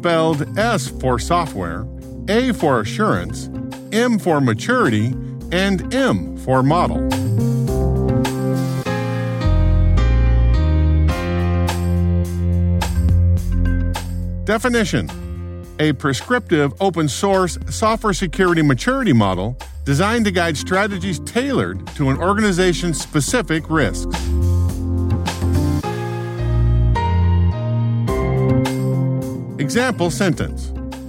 Spelled S for software, A for assurance, M for maturity, and M for model. Definition A prescriptive open source software security maturity model designed to guide strategies tailored to an organization's specific risks. Example sentence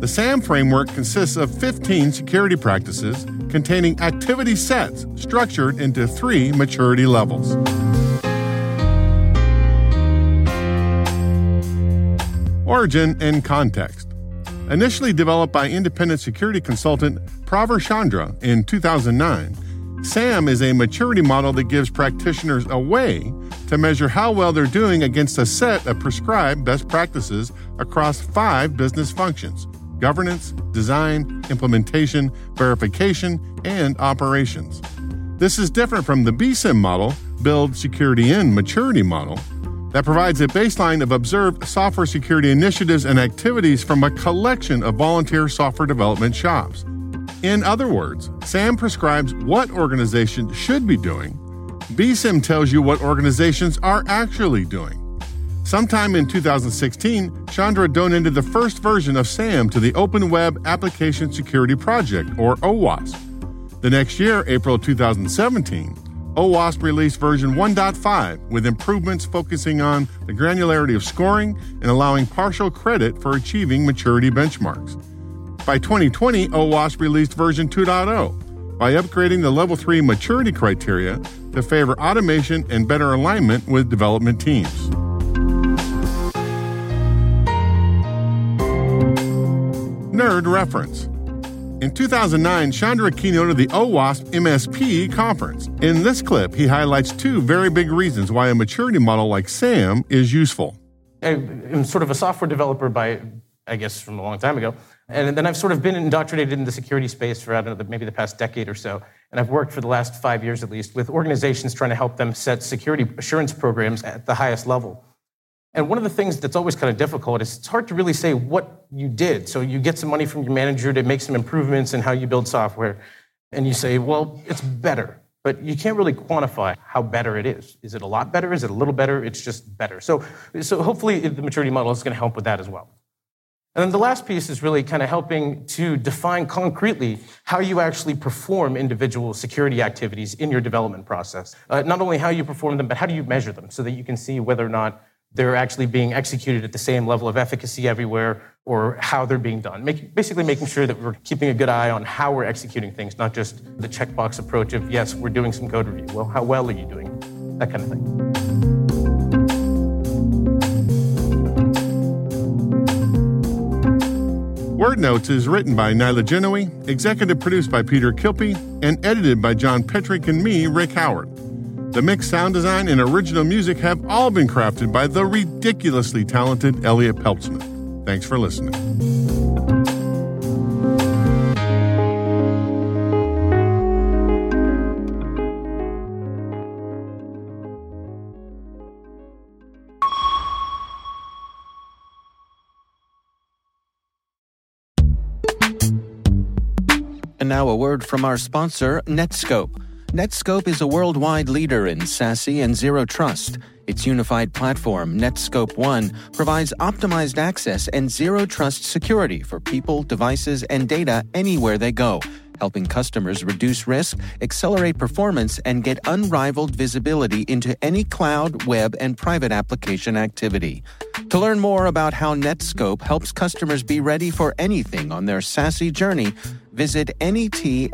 The SAMM framework consists of 15 security practices containing activity sets structured into three maturity levels. Origin and context. Initially developed by independent security consultant Pravir Chandra in 2009, SAMM is a maturity model that gives practitioners a way to measure how well they're doing against a set of prescribed best practices across five business functions governance, design, implementation, verification, and operations. This is different from the BSIMM model, Build Security In Maturity model, that provides a baseline of observed software security initiatives and activities from a collection of volunteer software development shops. In other words, SAMM prescribes what organizations should be doing. BSIMM tells you what organizations are actually doing. Sometime in 2016, Chandra donated the first version of SAMM to the Open Web Application Security Project, or OWASP. The next year, April 2017, OWASP released version 1.5 with improvements focusing on the granularity of scoring and allowing partial credit for achieving maturity benchmarks. By 2020, OWASP released version 2.0 by upgrading the level 3 maturity criteria to favor automation and better alignment with development teams. Nerd reference. In 2009, Chandra keynoted the OWASP MSP conference. In this clip, he highlights two very big reasons why a maturity model like SAMM is useful. I'm sort of a software developer by, I guess, from a long time ago. And then I've sort of been indoctrinated in the security space for, I don't know, maybe the past decade or so. And I've worked for the last five years at least with organizations trying to help them set security assurance programs at the highest level. And one of the things that's always kind of difficult is it's hard to really say what you did. So you get some money from your manager to make some improvements in how you build software, and you say, well, it's better. But you can't really quantify how better it is. Is it a lot better? Is it a little better? It's just better. So, so hopefully the maturity model is going to help with that as well. And then the last piece is really kind of helping to define concretely how you actually perform individual security activities in your development process. Uh, not only how you perform them, but how do you measure them so that you can see whether or not they're actually being executed at the same level of efficacy everywhere or how they're being done. Make, basically, making sure that we're keeping a good eye on how we're executing things, not just the checkbox approach of, yes, we're doing some code review. Well, how well are you doing? That kind of thing. Word Notes is written by Nyla Genoe, executive produced by Peter Kilpe, and edited by John Petrik and me, Rick Howard. The mix, sound design, and original music have all been crafted by the ridiculously talented Elliot Peltzman. Thanks for listening. And now a word from our sponsor, Netskope. Netskope is a worldwide leader in SASE and zero trust. Its unified platform, Netskope One, provides optimized access and zero trust security for people, devices, and data anywhere they go, helping customers reduce risk, accelerate performance, and get unrivaled visibility into any cloud, web, and private application activity. To learn more about how Netskope helps customers be ready for anything on their SASE journey, visit netskope.com.